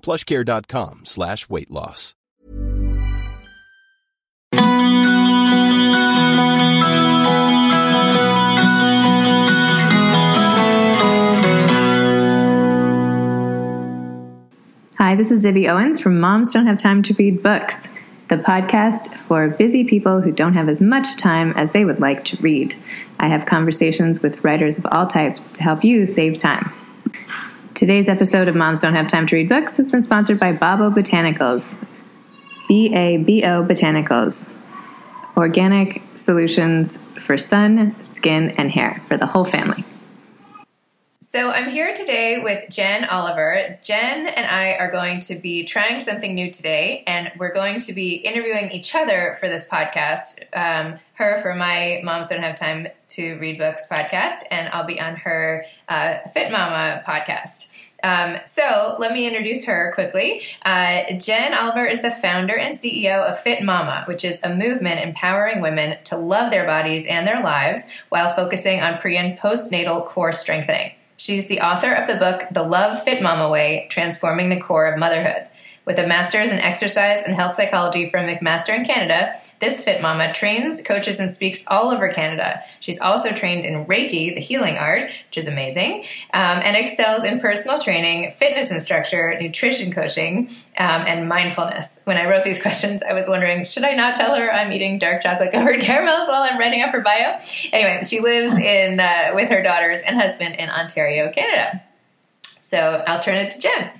plushcare.com slash weight loss. Hi, this is Zibby Owens from Moms Don't Have Time to Read Books, the podcast for busy people who don't have as much time as they would like to read. I have conversations with writers of all types to help you save time. Today's episode of Moms Don't Have Time to Read Books has been sponsored by Babo Botanicals. B A B O Botanicals. Organic solutions for sun, skin, and hair for the whole family. So I'm here today with Jen Oliver. Jen and I are going to be trying something new today, and we're going to be interviewing each other for this podcast. Um, her for my Moms Don't Have Time to Read Books podcast, and I'll be on her uh, Fit Mama podcast. Um, so let me introduce her quickly. Uh, Jen Oliver is the founder and CEO of Fit Mama, which is a movement empowering women to love their bodies and their lives while focusing on pre and postnatal core strengthening. She's the author of the book The Love Fit Mama Way Transforming the Core of Motherhood. With a master's in exercise and health psychology from McMaster in Canada, this Fit Mama trains, coaches, and speaks all over Canada. She's also trained in Reiki, the healing art, which is amazing, um, and excels in personal training, fitness instructor, nutrition coaching, um, and mindfulness. When I wrote these questions, I was wondering, should I not tell her I'm eating dark chocolate covered caramels while I'm writing up her bio? Anyway, she lives in uh, with her daughters and husband in Ontario, Canada. So I'll turn it to Jen.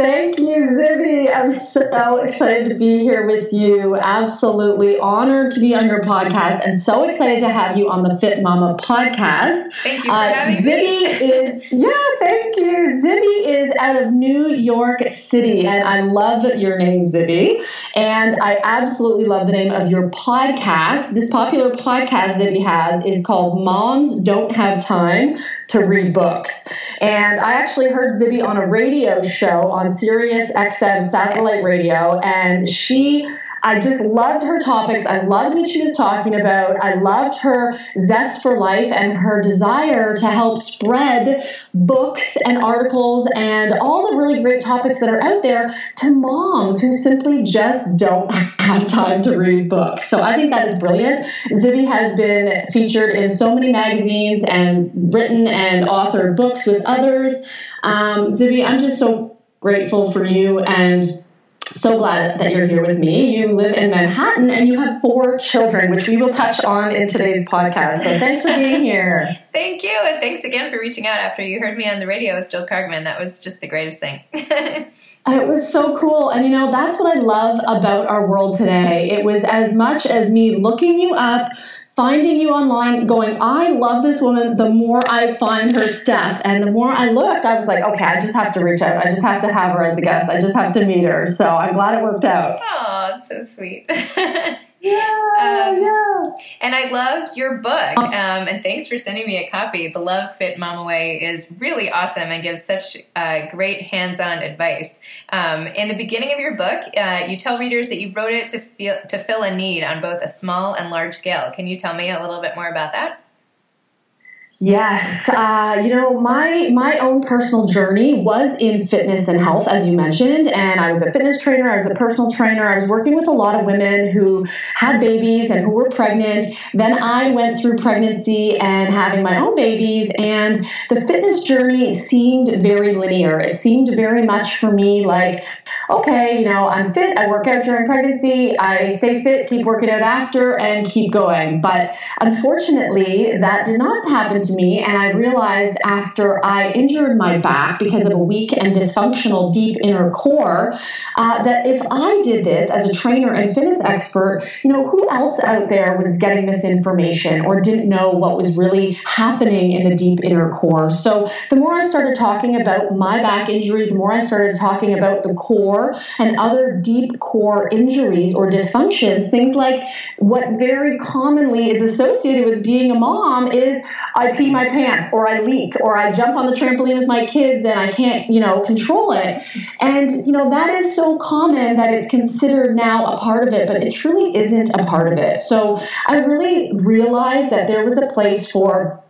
Thank you, Zibby. I'm so excited to be here with you. Absolutely honored to be on your podcast and so excited to have you on the Fit Mama podcast. Thank you for uh, having Zibby me. is, yeah, thank you. Zibby is out of New York City, and I love your name, Zibby. And I absolutely love the name of your podcast. This popular podcast Zibby has is called Moms Don't Have Time to Read Books. And I actually heard Zibby on a radio show on Sirius XM satellite radio, and she I just loved her topics. I loved what she was talking about. I loved her zest for life and her desire to help spread books and articles and all the really great topics that are out there to moms who simply just don't have time to read books. So I think that is brilliant. Zibby has been featured in so many magazines and written and authored books with others. Um, Zibby, I'm just so grateful for you and so glad that you're here with me. You live in Manhattan and you have four children, which we will touch on in today's podcast. So thanks for being here. Thank you. And thanks again for reaching out after you heard me on the radio with Jill Kargman. That was just the greatest thing. It was so cool. And you know, that's what I love about our world today. It was as much as me looking you up, finding you online, going, I love this woman, the more I find her stuff. And the more I looked, I was like, okay, I just have to reach out. I just have to have her as a guest. I just have to meet her. So I'm glad it worked out. Oh, that's so sweet. Yeah, um, yeah. And I loved your book. Um, and thanks for sending me a copy. The Love Fit Mama Way is really awesome and gives such uh, great hands-on advice. Um, in the beginning of your book, uh, you tell readers that you wrote it to feel to fill a need on both a small and large scale. Can you tell me a little bit more about that? Yes, uh, you know my my own personal journey was in fitness and health, as you mentioned, and I was a fitness trainer. I was a personal trainer. I was working with a lot of women who had babies and who were pregnant. Then I went through pregnancy and having my own babies, and the fitness journey seemed very linear. It seemed very much for me like, okay, you know, I'm fit. I work out during pregnancy. I stay fit, keep working out after, and keep going. But unfortunately, that did not happen to me. And I realized after I injured my back because of a weak and dysfunctional deep inner core uh, that if I did this as a trainer and fitness expert, you know, who else out there was getting misinformation or didn't know what was really happening in the deep inner core? So the more I started talking about my back injury, the more I started talking about the core and other deep core injuries or dysfunctions, things like what very commonly is associated with being a mom is I pee my pants or I leak or I jump on the trampoline with my kids and I can't, you know, control it. And, you know, that is so common that it's considered now a part of it, but it truly isn't a part of it. So I really realized that there was a place for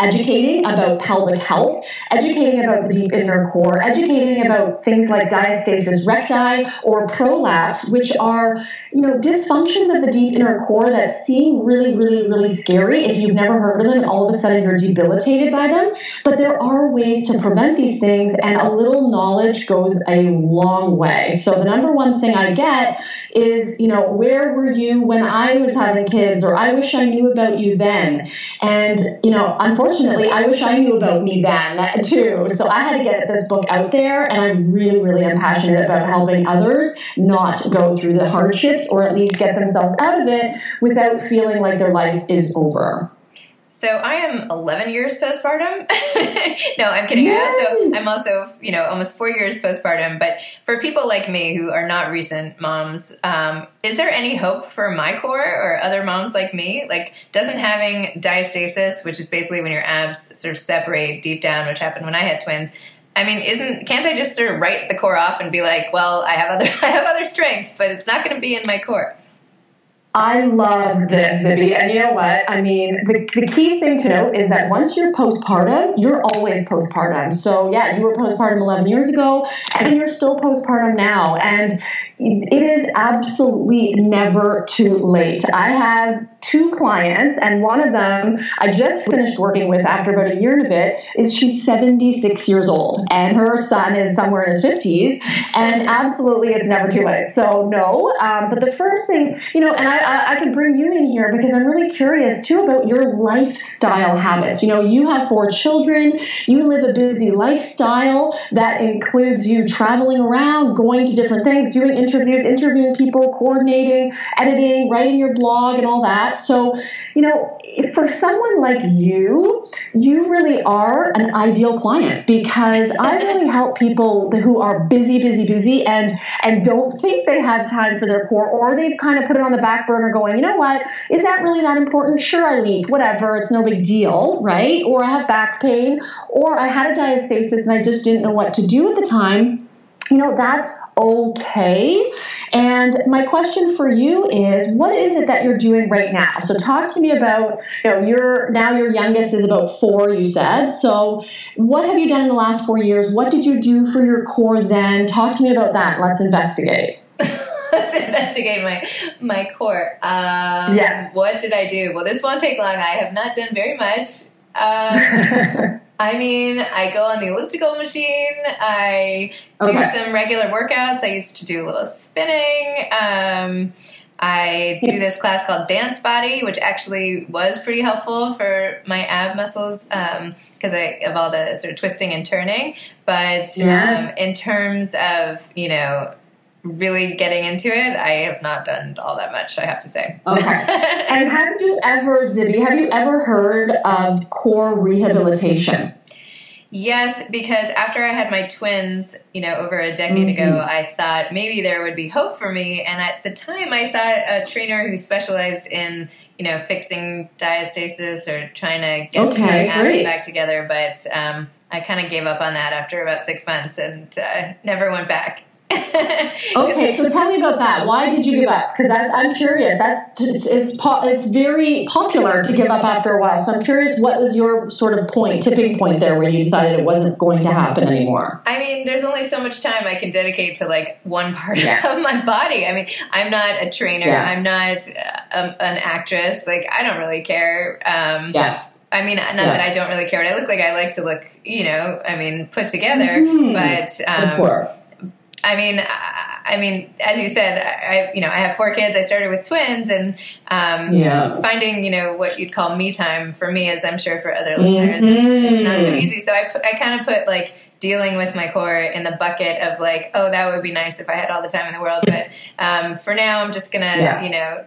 educating about pelvic health, educating about the deep inner core, educating about things like diastasis recti or prolapse, which are, you know, dysfunctions of the deep inner core that seem really, really, really scary if you've never heard of them and all of a sudden you're debilitated by them. But there are ways to prevent these things and a little knowledge goes a long way. So the number one thing I get is, you know, where were you when I was having kids or I wish I knew about you then. And, you know, unfortunately unfortunately, I wish I knew about me then too. So I had to get this book out there, and I'm really, really am passionate about helping others not go through the hardships or at least get themselves out of it without feeling like their life is over. So I am 11 years postpartum. no, I'm kidding. Also, I'm also, you know, almost four years postpartum. But for people like me who are not recent moms, um, is there any hope for my core or other moms like me? Like, doesn't having diastasis, which is basically when your abs sort of separate deep down, which happened when I had twins, I mean, isn't can't I just sort of write the core off and be like, well, I have other I have other strengths, but it's not going to be in my core. I love this, Zibby. And you know what? I mean, the, the key thing to note is that once you're postpartum, you're always postpartum. So, yeah, you were postpartum 11 years ago, and you're still postpartum now. And it is absolutely never too late. I have two clients, and one of them I just finished working with after about a year and a bit. Is she's 76 years old, and her son is somewhere in his 50s, and absolutely it's never too late. So no, um, but the first thing, you know, and I, I, I can bring you in here because I'm really curious too about your lifestyle habits. You know, you have four children, you live a busy lifestyle that includes you traveling around, going to different things, doing interviews, interviewing people, coordinating, editing, writing your blog, and all that. So, you know, for someone like you, you really are an ideal client because I really help people who are busy, busy, busy and and don't think they have time for their core or they've kind of put it on the back burner going, you know what, is that really that important? Sure, I leak, whatever, it's no big deal, right? Or I have back pain, or I had a diastasis and I just didn't know what to do at the time you know, that's okay. And my question for you is what is it that you're doing right now? So talk to me about, you know, your now your youngest is about 4 you said. So what have you done in the last 4 years? What did you do for your core then? Talk to me about that. Let's investigate. Let's investigate my my core. Um, yes. What did I do? Well, this won't take long. I have not done very much. Um, I mean, I go on the elliptical machine. I do Okay. some regular workouts. I used to do a little spinning. Um, I do this class called Dance Body, which actually was pretty helpful for my ab muscles because I of all the sort of twisting and turning. But Yes. um, in terms of you know really getting into it, I have not done all that much. I have to say. Okay. and have you ever, Zibby, have you ever heard of core rehabilitation? Yes, because after I had my twins, you know, over a decade ago, I thought maybe there would be hope for me. And at the time, I saw a trainer who specialized in, you know, fixing diastasis or trying to get Okay, my abs great. back together. But um, I kind of gave up on that after about six months and uh, never went back. Okay, so tell me about that. Why did you give up? Because I'm curious. That's it's it's, po- it's very popular to give up after a while. So I'm curious, what was your sort of point, tipping point there, where you decided it wasn't going to happen anymore? I mean, there's only so much time I can dedicate to like one part Yeah. of my body. I mean, I'm not a trainer. Yeah. I'm not uh, an actress. Like, I don't really care. Um, Yeah. I mean, not Yeah. that I don't really care what I look like. I like to look, you know, I mean, put together. Mhm. But Of um, course. I mean, I, mean, as you said, I, you know, I have four kids. I started with twins, and um, Yeah. finding, you know, what you'd call me time for me, as I'm sure for other listeners, is, is not so Mhm. easy. So I, I kind of put like dealing with my core in the bucket of like, oh, that would be nice if I had all the time in the world. But um, for now, I'm just gonna, Yeah. you know,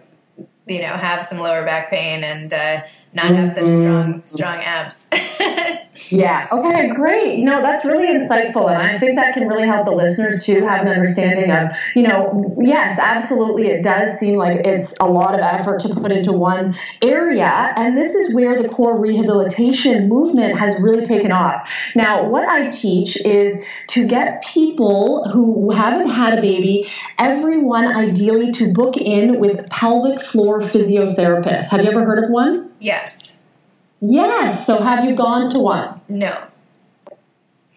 you know, have some lower back pain and uh, not have such strong, strong abs. Yeah. Okay, great. No, that's really insightful. And I think that can really help the listeners too have an understanding of, you know, yes, absolutely. It does seem like it's a lot of effort to put into one area. And this is where the core rehabilitation movement has really taken off. Now, what I teach is to get people who haven't had a baby, everyone ideally to book in with pelvic floor physiotherapists. Have you ever heard of one? Yes. Yes. So have you gone to one? No.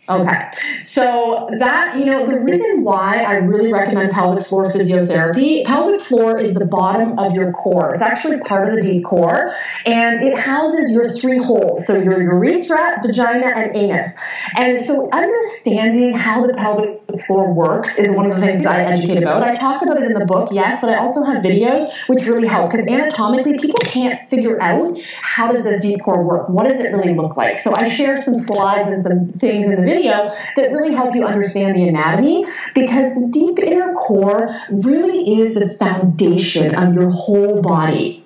Okay. So that, you know, the reason why I really recommend pelvic floor physiotherapy, pelvic floor is the bottom of your core. It's actually part of the deep core and it houses your three holes. So your urethra, vagina, and anus. And so understanding how the pelvic floor works is one of the things that I educate about. I talked about it in the book, yes, but I also have videos which really help because anatomically people can't figure out how does this deep core work? What does it really look like? So I share some slides and some things in the video that really help you understand the anatomy because the deep inner core really is the foundation of your whole body.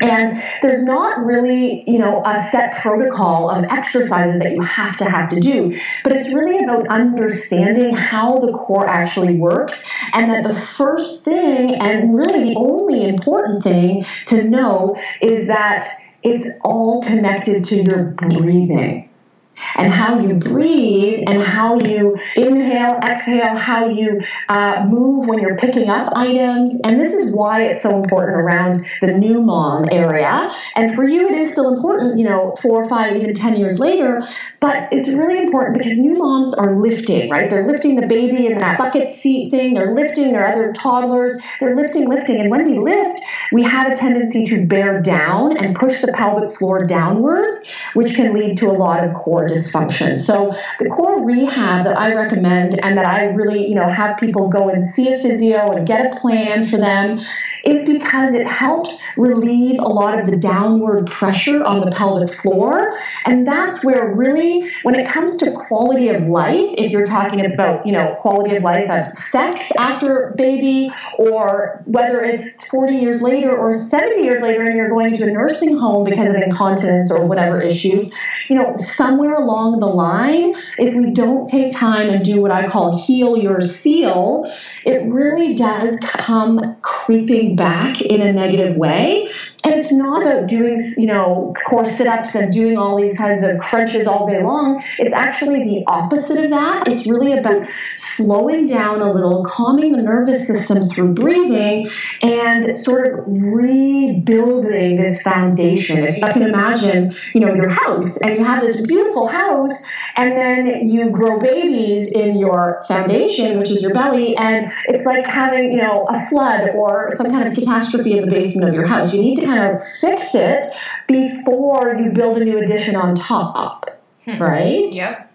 And there's not really, you know, a set protocol of exercises that you have to have to do, but it's really about understanding how the core actually works and that the first thing and really the only important thing to know is that it's all connected to your breathing and how you breathe and how you inhale, exhale, how you uh, move when you're picking up items. And this is why it's so important around the new mom area. And for you, it is still important, you know, four, or five, even 10 years later. But it's really important because new moms are lifting, right? They're lifting the baby in that bucket seat thing. They're lifting their other toddlers. They're lifting, lifting. And when we lift, we have a tendency to bear down and push the pelvic floor downwards, which can lead to a lot of core dysfunction. So the core rehab that I recommend and that I really, you know, have people go and see a physio and get a plan for them is because it helps relieve a lot of the downward pressure on the pelvic floor. And that's where really, when it comes to quality of life, if you're talking about, you know, quality of life of sex after baby, or whether it's 40 years later or 70 years later and you're going to a nursing home because of incontinence or whatever issues, you know, somewhere along the line, if we don't take time and do what I call heal your seal, it really does come creeping back in a negative way. And it's not about doing, you know, core sit ups and doing all these kinds of crunches all day long. It's actually the opposite of that. It's really about slowing down a little, calming the nervous system through breathing, and sort of rebuilding this foundation. If you can imagine, you know, your house, and you have this beautiful house, and then you grow babies in your foundation, which is your belly, and it's like having, you know, a flood or some kind of catastrophe in the basement of your house. You need to kind of fix it before you build a new addition on top. right? Yep.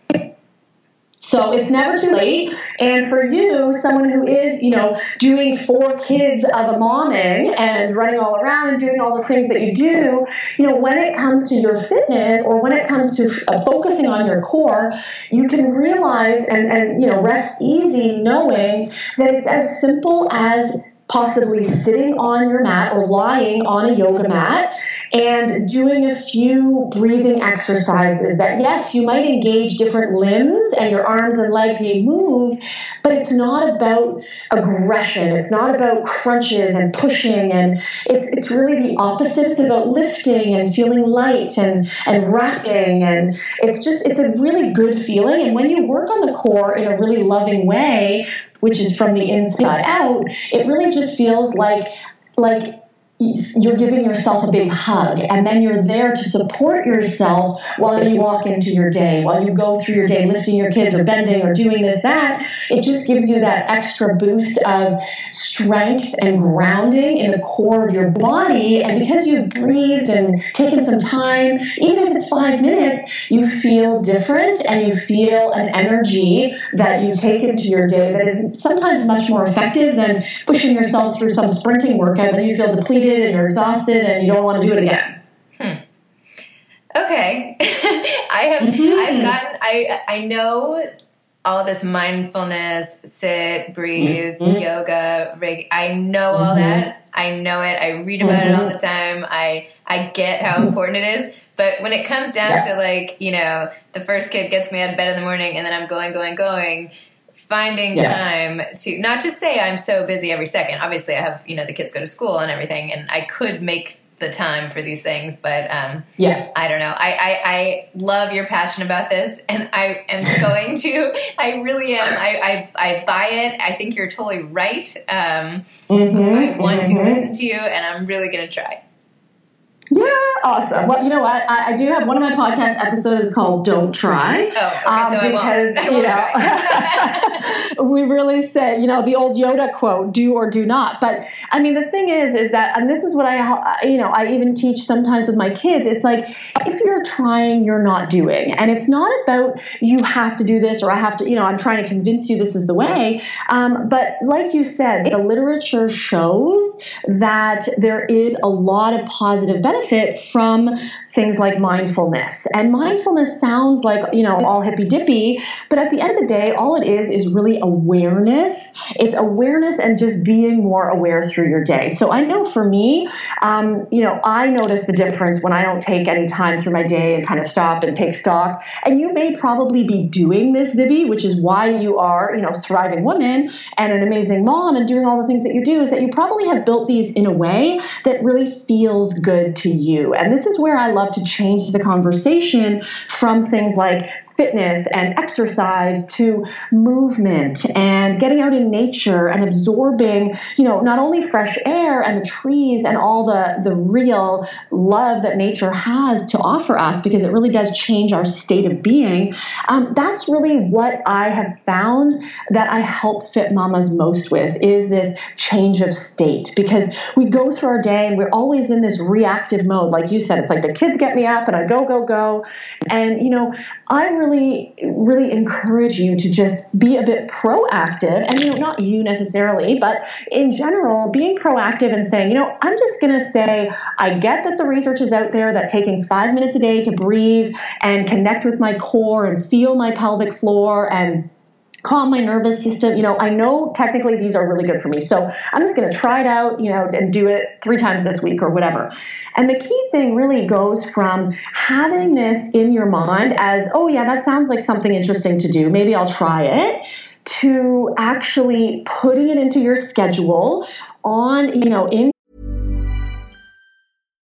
So it's never too late. And for you, someone who is, you know, doing four kids of a momming and running all around and doing all the things that you do, you know, when it comes to your fitness or when it comes to uh, focusing on your core, you can realize and, and, you know, rest easy knowing that it's as simple as possibly sitting on your mat or lying on a yoga mat and doing a few breathing exercises that, yes, you might engage different limbs and your arms and legs may move, but it's not about aggression. It's not about crunches and pushing. And it's, it's really the opposite. It's about lifting and feeling light and, and wrapping. And it's just, it's a really good feeling. And when you work on the core in a really loving way, which is from the inside out, it really just feels like like you're giving yourself a big hug and then you're there to support yourself while you walk into your day. While you go through your day lifting your kids or bending or doing this that it just gives you that extra boost of strength and grounding in the core of your body. And because you've breathed and taken some time even if it's five minutes you feel different and you feel an energy that you take into your day that is sometimes much more effective than pushing yourself through some sprinting workout and you feel depleted and you're exhausted and you don't want to do it again. Hmm. Okay, I have mm-hmm. I've gotten I I know all this mindfulness, sit, breathe, mm-hmm. yoga, rig. I know mm-hmm. all that. I know it. I read about it all mm-hmm. the time. I I get how important it is. But when it comes down yeah. to like, you know, the first kid gets me out of bed in the morning and then I'm going, going, going, finding yeah. time to not to say I'm so busy every second. Obviously, I have you know the kids go to school and everything, and I could make the time for these things, but um, yeah, I don't know. I, I, I love your passion about this, and I am going to. I really am. I, I, I buy it. I think you're totally right. Um, mm-hmm, I want mm-hmm. to listen to you, and I'm really going to try. Yeah, awesome. Well, you know what? I, I, do have one of my podcast episodes called "Don't Try," oh, okay, um, so because you know we really say you know the old Yoda quote: "Do or do not." But I mean, the thing is, is that, and this is what I, you know, I even teach sometimes with my kids. It's like if you're trying, you're not doing, and it's not about you have to do this or I have to, you know, I'm trying to convince you this is the way. Um, but like you said, the literature shows that there is a lot of positive benefits benefit from things like mindfulness. And mindfulness sounds like, you know, all hippy dippy, but at the end of the day, all it is is really awareness. It's awareness and just being more aware through your day. So I know for me, um, you know, I notice the difference when I don't take any time through my day and kind of stop and take stock. And you may probably be doing this, Zibby, which is why you are, you know, thriving woman and an amazing mom and doing all the things that you do, is that you probably have built these in a way that really feels good to you. And this is where I love to change the conversation from things like fitness and exercise to movement and getting out in nature and absorbing, you know, not only fresh air and the trees and all the, the real love that nature has to offer us because it really does change our state of being. Um, that's really what I have found that I help fit mamas most with is this change of state because we go through our day and we're always in this reactive mode. Like you said, it's like the kids get me up and I go, go, go. And, you know, I really, really really encourage you to just be a bit proactive, and you know, not you necessarily, but in general, being proactive and saying, you know, I'm just going to say, I get that the research is out there that taking five minutes a day to breathe and connect with my core and feel my pelvic floor and calm my nervous system. You know, I know technically these are really good for me. So I'm just going to try it out, you know, and do it three times this week or whatever. And the key thing really goes from having this in your mind as, oh, yeah, that sounds like something interesting to do. Maybe I'll try it to actually putting it into your schedule on, you know, in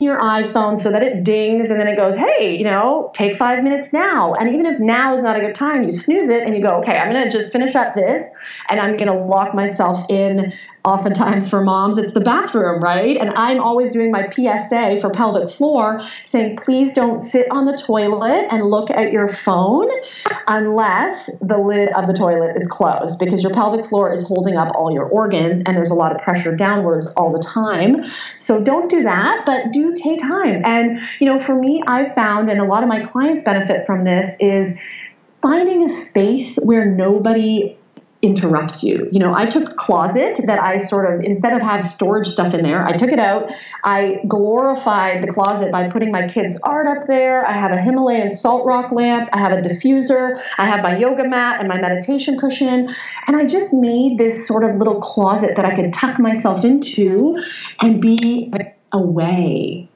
Your iPhone so that it dings and then it goes, hey, you know, take five minutes now. And even if now is not a good time, you snooze it and you go, okay, I'm going to just finish up this and I'm going to lock myself in. Oftentimes for moms, it's the bathroom, right? And I'm always doing my PSA for pelvic floor saying, please don't sit on the toilet and look at your phone unless the lid of the toilet is closed because your pelvic floor is holding up all your organs and there's a lot of pressure downwards all the time. So don't do that, but do take time. And, you know, for me, I've found, and a lot of my clients benefit from this, is finding a space where nobody interrupts you. You know, I took closet that I sort of instead of have storage stuff in there, I took it out. I glorified the closet by putting my kids' art up there. I have a Himalayan salt rock lamp. I have a diffuser. I have my yoga mat and my meditation cushion. And I just made this sort of little closet that I could tuck myself into and be away.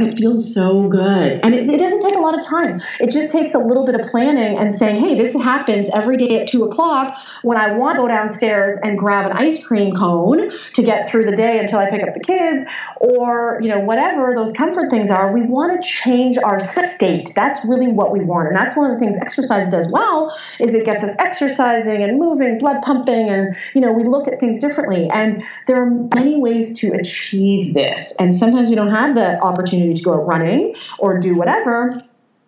It feels so good. And it, it, doesn't take a lot of time. It just takes a little bit of planning and saying, hey, this happens every day at two o'clock when I want to go downstairs and grab an ice cream cone to get through the day until I pick up the kids or, you know, whatever those comfort things are. We want to change our state. That's really what we want. And that's one of the things exercise does well is it gets us exercising and moving, blood pumping, and, you know, we look at things differently. And there are many ways to achieve this. And sometimes we don't have the opportunity to go running or do whatever,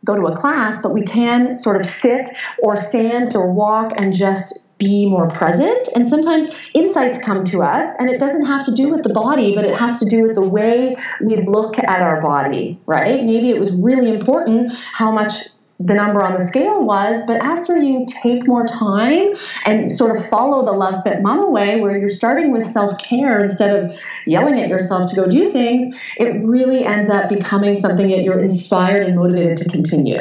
go to a class, but we can sort of sit or stand or walk and just be more present. And sometimes insights come to us, and it doesn't have to do with the body, but it has to do with the way we look at our body, right? Maybe it was really important how much the number on the scale was, but after you take more time and sort of follow the Love Fit Mama way, where you're starting with self care instead of yelling at yourself to go do things, it really ends up becoming something that you're inspired and motivated to continue.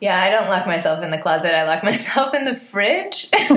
Yeah, I don't lock myself in the closet. I lock myself in the fridge. no,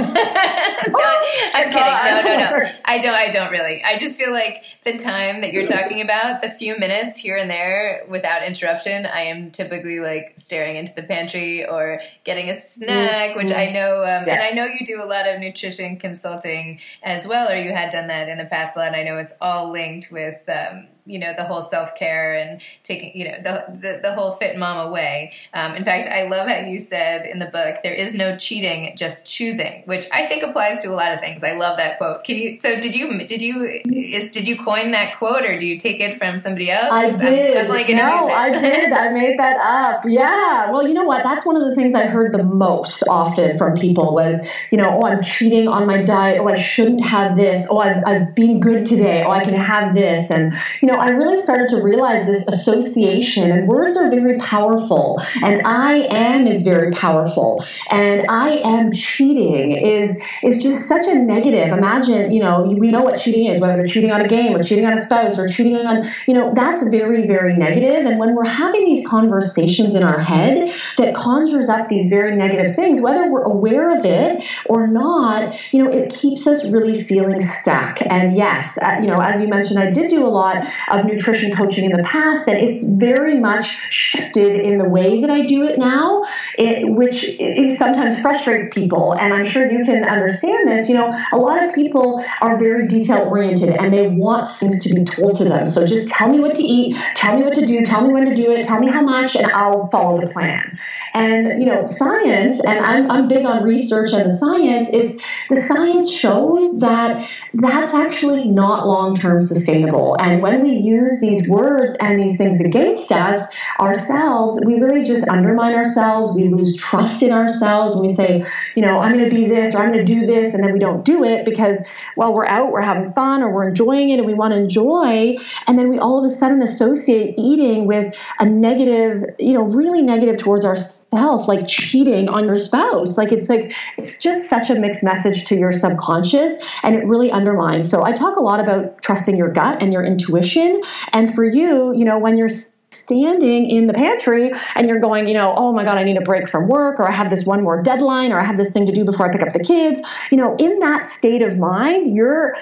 I'm kidding. No, no, no. I don't. I don't really. I just feel like the time that you're talking about, the few minutes here and there without interruption, I am typically like staring into the pantry or getting a snack, which I know, um, yeah. and I know you do a lot of nutrition consulting as well, or you had done that in the past a lot. And I know it's all linked with. Um, you know the whole self care and taking you know the, the, the whole fit mama way. Um, in fact, I love how you said in the book there is no cheating, just choosing, which I think applies to a lot of things. I love that quote. Can you? So did you did you is did you coin that quote or do you take it from somebody else? I did. definitely no, I did. I made that up. Yeah. Well, you know what? That's one of the things I heard the most often from people was you know oh I'm cheating on my diet. Oh I shouldn't have this. Oh I've, I've been good today. Oh I can have this and you know know, I really started to realize this association, and words are very powerful, and I am is very powerful, and I am cheating is is just such a negative. Imagine, you know, we know what cheating is, whether they're cheating on a game or cheating on a spouse or cheating on, you know, that's very, very negative. And when we're having these conversations in our head that conjures up these very negative things, whether we're aware of it or not, you know, it keeps us really feeling stuck. And yes, uh, you know, as you mentioned, I did do a lot of nutrition coaching in the past, and it's very much shifted in the way that I do it now, it, which it sometimes frustrates people. And I'm sure you can understand this. You know, a lot of people are very detail oriented and they want things to be told to them. So just tell me what to eat, tell me what to do, tell me when to do it, tell me how much, and I'll follow the plan. And you know, science, and I'm, I'm big on research and the science. It's the science shows that that's actually not long term sustainable. And when we use these words and these things against us ourselves, we really just undermine ourselves. We lose trust in ourselves. We say, you know, I'm going to be this or I'm going to do this, and then we don't do it because, while we're out, we're having fun, or we're enjoying it, and we want to enjoy. And then we all of a sudden associate eating with a negative, you know, really negative towards ourselves, like cheating on your spouse. Like it's like, it's just such a mixed message to your subconscious, and it really undermines. So I talk a lot about trusting your gut and your intuition. And for you, you know, when you're standing in the pantry and you're going, you know, oh my God, I need a break from work, or I have this one more deadline, or I have this thing to do before I pick up the kids, you know, in that state of mind, you're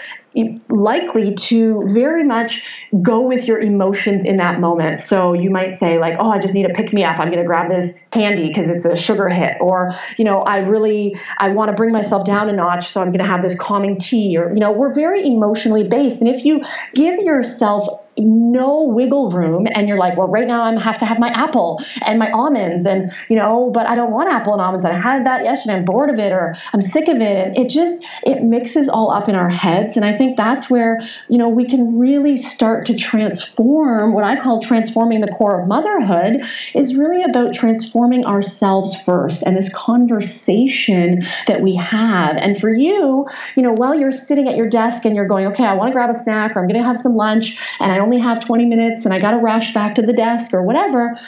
likely to very much go with your emotions in that moment. So you might say like, "Oh, I just need to pick me up. I'm going to grab this candy because it's a sugar hit." Or, you know, I really I want to bring myself down a notch, so I'm going to have this calming tea or, you know, we're very emotionally based. And if you give yourself no wiggle room. And you're like well right now i have to have my apple and my almonds and you know but i don't want apple and almonds. And i had that yesterday. I'm bored of it or i'm sick of it. And it just it mixes all up in our heads. And i think that's where you know we can really start to transform what i call transforming the core of motherhood is really about transforming ourselves first and this conversation that we have. And for you you know while you're sitting at your desk and you're going okay i want to grab a snack or i'm going to have some lunch and i only have 20 minutes and I got to rush back to the desk or whatever,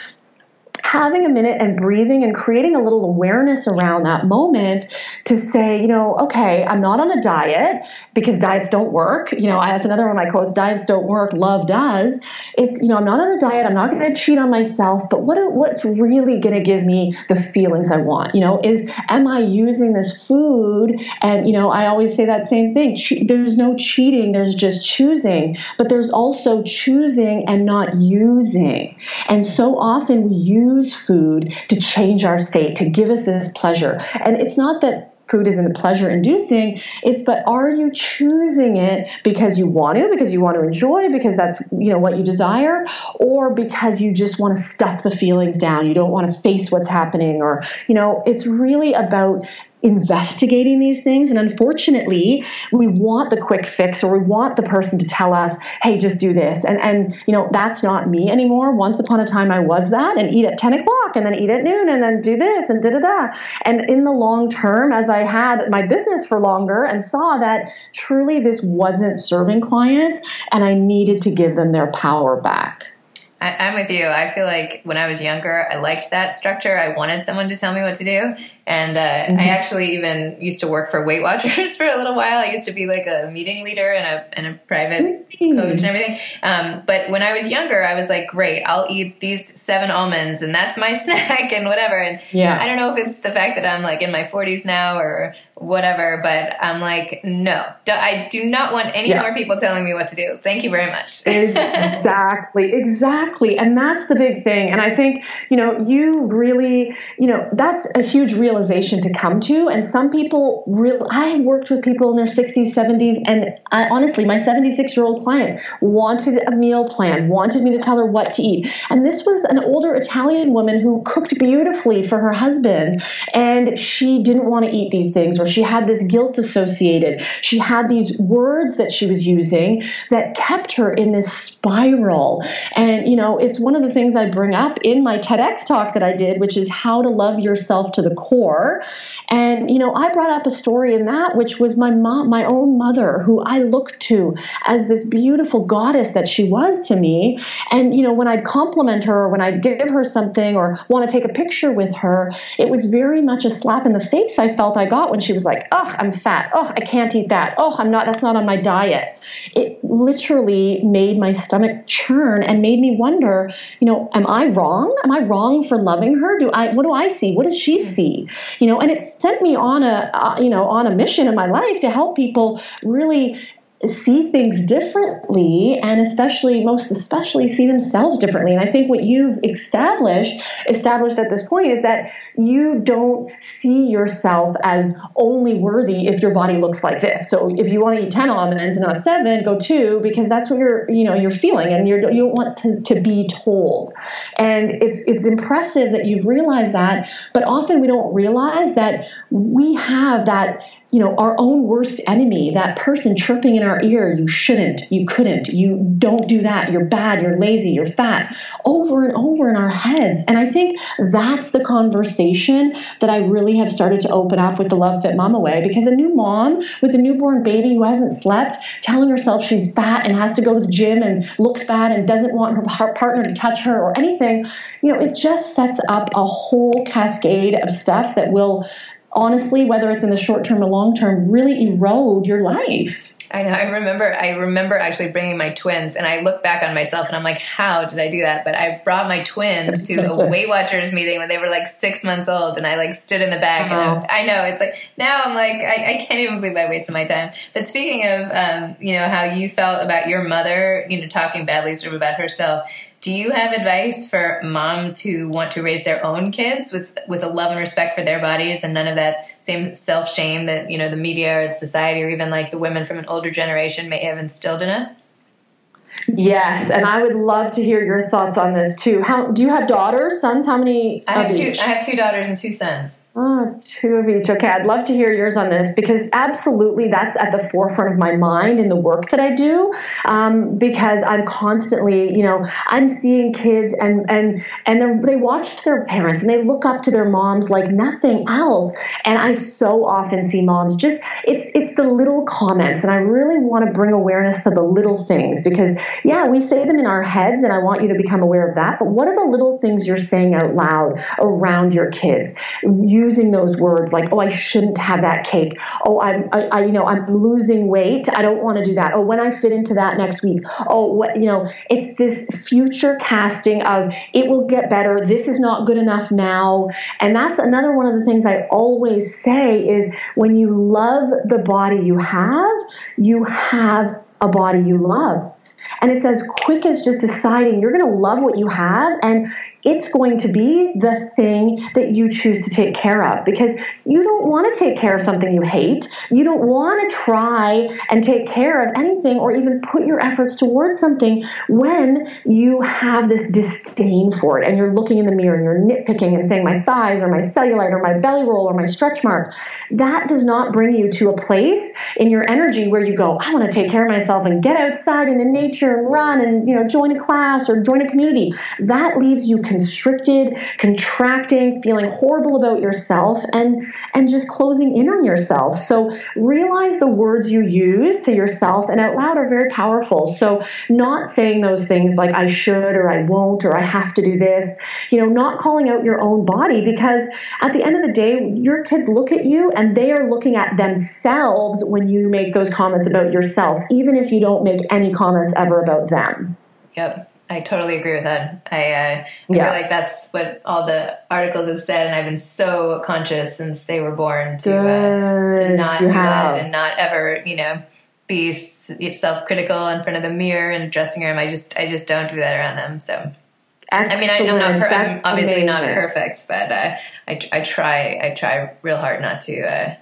having a minute and breathing and creating a little awareness around that moment to say, you know, okay, I'm not on a diet because diets don't work. You know, that's another one of my quotes diets don't work, love does. It's, you know, I'm not on a diet, I'm not going to cheat on myself, but what what's really going to give me the feelings I want? You know, is am I using this food? And, you know, I always say that same thing. There's no cheating, there's just choosing, but there's also choosing and not using. And so often we use use food to change our state, to give us this pleasure. And it's not that food isn't pleasure inducing it's but are you choosing it because you want to because you want to enjoy because that's you know what you desire or because you just want to stuff the feelings down you don't want to face what's happening or you know it's really about investigating these things. And unfortunately, we want the quick fix or we want the person to tell us, hey, just do this. And, and you know, that's not me anymore. Once upon a time, I was that and eat at 10 o'clock and then eat at noon and then do this and da da da. And in the long term, as I had my business for longer and saw that truly this wasn't serving clients and I needed to give them their power back. I, am with you. I feel like when I was younger, I liked that structure. I wanted someone to tell me what to do. And uh, mm-hmm. I actually even used to work for Weight Watchers for a little while. I used to be like a meeting leader and a, and a private mm-hmm. coach and everything. Um, but when I was younger, I was like, great, I'll eat these seven almonds and that's my snack and whatever. And yeah. I don't know if it's the fact that I'm like in my 40s now or whatever, but I'm like, no, I do not want any yeah. more people telling me what to do. Thank you very much. exactly, exactly. And that's the big thing. And I think, you know, you really, you know, that's a huge realization to come to. And some people real I worked with people in their 60s, 70s, and I honestly, my 76 year old client wanted a meal plan, wanted me to tell her what to eat. And this was an older Italian woman who cooked beautifully for her husband, and she didn't want to eat these things or she had this guilt associated. She had these words that she was using that kept her in this spiral. And, you know, it's one of the things I bring up in my TEDx talk that I did, which is how to love yourself to the core. And, you know, I brought up a story in that, which was my mom, my own mother, who I looked to as this beautiful goddess that she was to me. And, you know, when I'd compliment her, or when I'd give her something or want to take a picture with her, it was very much a slap in the face I felt I got when she was like, oh, I'm fat. Oh, I can't eat that. Oh, I'm not, that's not on my diet. It literally made my stomach churn and made me wonder, you know, am I wrong? Am I wrong for loving her? Do I, what do I see? What does she see? You know, and it sent me on a, uh, you know, on a mission in my life to help people really see things differently and especially most especially see themselves differently. And i think what you've established established at this point is that you don't see yourself as only worthy if your body looks like this. So if you want to eat 10 almonds and not 7 go 2 because that's what you're you know you're feeling and you're you don't want to, to be told. And it's it's impressive that you've realized that but often we don't realize that we have that you know, our own worst enemy, that person chirping in our ear, you shouldn't, you couldn't, you don't do that, you're bad, you're lazy, you're fat, over and over in our heads. And I think that's the conversation that I really have started to open up with the Love Fit Mama way because a new mom with a newborn baby who hasn't slept, telling herself she's fat and has to go to the gym and looks bad and doesn't want her partner to touch her or anything, you know, it just sets up a whole cascade of stuff that will honestly, whether it's in the short term or long term, really erode your life. I know. I remember. I remember actually bringing my twins, and I look back on myself, and I'm like, "How did I do that?" But I brought my twins to a Weight Watchers meeting when they were like six months old, and I like stood in the back, and I, I, know it's like now I'm like I, I, can't even believe I wasted my time. But speaking of, um, you know, how you felt about your mother, you know, talking badly sort of about herself. Do you have advice for moms who want to raise their own kids with with a love and respect for their bodies and none of that same self shame that you know the media or society or even like the women from an older generation may have instilled in us? Yes, and I would love to hear your thoughts on this too. How do you have daughters, sons? How many? I have two. Each? I have two daughters and two sons. Oh, two of each. Okay, I'd love to hear yours on this because absolutely that's at the forefront of my mind in the work that I do. Um, because I'm constantly, you know, I'm seeing kids and and and they watch their parents and they look up to their moms like nothing else. And I so often see moms just it's it's the little comments, and I really want to bring awareness to the little things because yeah, we say them in our heads, and I want you to become aware of that. But what are the little things you're saying out loud around your kids? You using those words like, oh, I shouldn't have that cake. Oh, I'm, I, I, you know, I'm losing weight. I don't want to do that. Oh, when I fit into that next week. Oh, what, you know, it's this future casting of it will get better. This is not good enough now. And that's another one of the things I always say is when you love the body you have, you have a body you love. And it's as quick as just deciding you're going to love what you have and it's going to be the thing that you choose to take care of because you don't want to take care of something you hate. You don't want to try and take care of anything or even put your efforts towards something when you have this disdain for it and you're looking in the mirror and you're nitpicking and saying, my thighs or my cellulite or my belly roll or my stretch mark. That does not bring you to a place in your energy where you go, I want to take care of myself and get outside into nature and run and, you know, join a class or join a community. That leaves you constricted, contracting, feeling horrible about yourself, and and just closing in on yourself. So realize the words you use to yourself and out loud are very powerful. So not saying those things like I should or I won't or I have to do this, you know, not calling out your own body because at the end of the day, your kids look at you and they are looking at themselves when you make those comments about yourself, even if you don't make any comments ever about them. Yep. I totally agree with that. I, uh, I yeah. feel like that's what all the articles have said, and I've been so conscious since they were born to uh, to not you do have. that and not ever, you know, be self critical in front of the mirror and dressing room. I just I just don't do that around them. So. Excellent. I mean, I, am not. Per- I'm obviously amazing. not perfect, but uh, I, I try. I try real hard not to uh,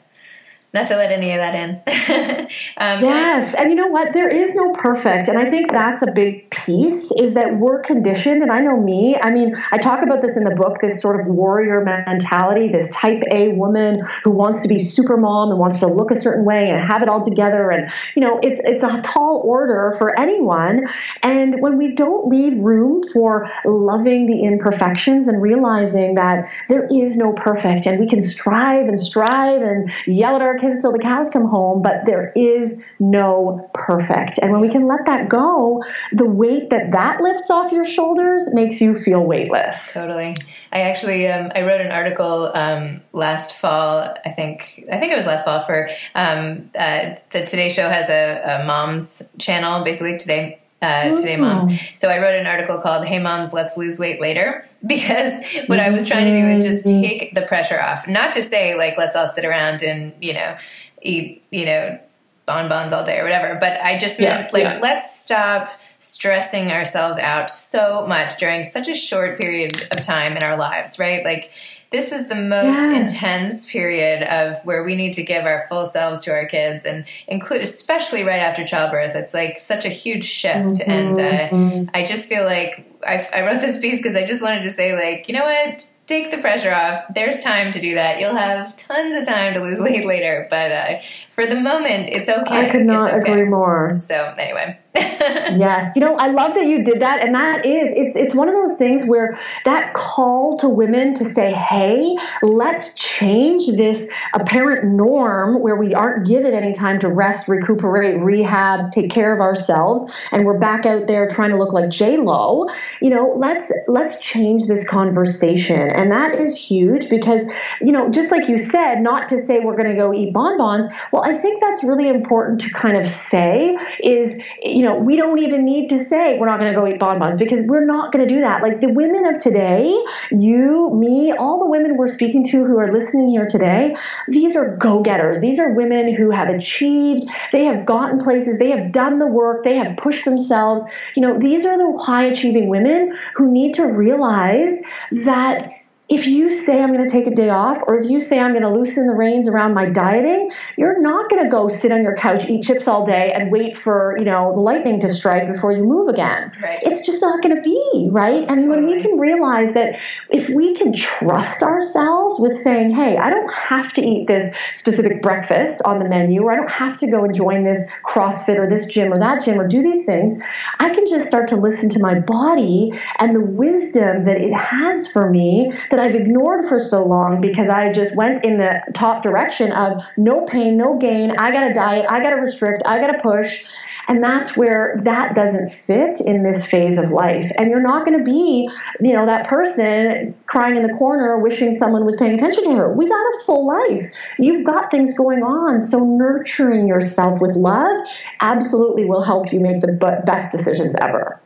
not to let any of that in. um, yes, and you know what? There is no perfect, and I think that's a big piece. Is that we're conditioned, and I know me. I mean, I talk about this in the book. This sort of warrior mentality, this Type A woman who wants to be super mom and wants to look a certain way and have it all together, and you know, it's it's a tall order for anyone. And when we don't leave room for loving the imperfections and realizing that there is no perfect, and we can strive and strive and yell at our kids till the cows come home, but there is no perfect. And when we can let that go, the weight that that lifts off your shoulders makes you feel weightless. Totally. I actually um, I wrote an article um, last fall. I think I think it was last fall for um, uh, the Today Show has a, a mom's channel, basically today uh, Today Moms. So I wrote an article called "Hey Moms, Let's Lose Weight Later." because what I was trying to do is just mm-hmm. take the pressure off. Not to say like let's all sit around and you know eat you know bonbons all day or whatever, but I just yeah, meant like yeah. let's stop stressing ourselves out so much during such a short period of time in our lives, right? Like this is the most yes. intense period of where we need to give our full selves to our kids and include especially right after childbirth it's like such a huge shift mm-hmm. and uh, i just feel like I, I wrote this piece because i just wanted to say like you know what take the pressure off. There's time to do that. You'll have tons of time to lose weight later, but uh, for the moment, it's okay. I could not okay. agree more. So anyway. yes, you know, I love that you did that, and that is it's it's one of those things where that call to women to say, "Hey, let's change this apparent norm where we aren't given any time to rest, recuperate, rehab, take care of ourselves, and we're back out there trying to look like J Lo." You know, let's let's change this conversation, and that is huge because you know, just like you said, not to say we're going to go eat bonbons. Well, I think that's really important to kind of say is you know, we don't even need to say we're not going to go eat bonbons because we're not going to do that. Like the women of today, you, me, all the women we're speaking to who are listening here today, these are go getters. These are women who have achieved, they have gotten places, they have done the work, they have pushed themselves. You know, these are the high achieving women who need to realize that if you say I'm going to take a day off, or if you say I'm going to loosen the reins around my dieting, you're not going to go sit on your couch, eat chips all day, and wait for you know the lightning to strike before you move again. Right. It's just not going to be right. And when we can realize that if we can trust ourselves with saying, "Hey, I don't have to eat this specific breakfast on the menu, or I don't have to go and join this CrossFit or this gym or that gym or do these things," I can just start to listen to my body and the wisdom that it has for me that I've ignored for so long because I just went in the top direction of no pain, no gain. I got to diet, I got to restrict, I got to push. And that's where that doesn't fit in this phase of life. And you're not going to be, you know, that person crying in the corner wishing someone was paying attention to her. We got a full life. You've got things going on. So nurturing yourself with love absolutely will help you make the best decisions ever.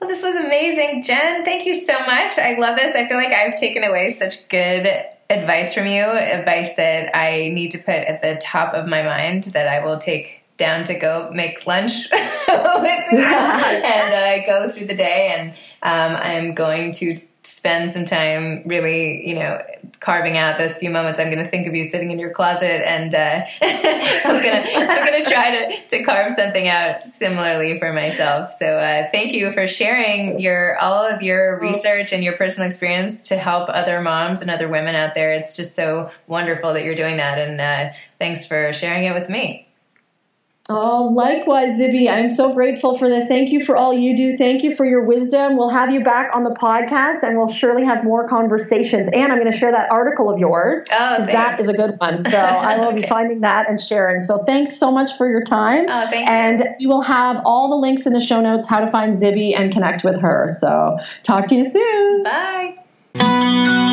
Well, this was amazing, Jen. Thank you so much. I love this. I feel like I've taken away such good advice from you, advice that I need to put at the top of my mind that I will take down to go make lunch with me and uh, go through the day. And um, I'm going to spend some time really, you know, carving out those few moments. I'm going to think of you sitting in your closet, and uh, I'm gonna I'm gonna try to to carve something out similarly for myself. So uh, thank you for sharing your all of your research and your personal experience to help other moms and other women out there. It's just so wonderful that you're doing that, and uh, thanks for sharing it with me. Oh, likewise, Zibby. I'm so grateful for this. Thank you for all you do. Thank you for your wisdom. We'll have you back on the podcast and we'll surely have more conversations. And I'm going to share that article of yours. Oh, that is a good one. So I will okay. be finding that and sharing. So thanks so much for your time. Oh, thank and you. And we will have all the links in the show notes how to find Zibby and connect with her. So talk to you soon. Bye.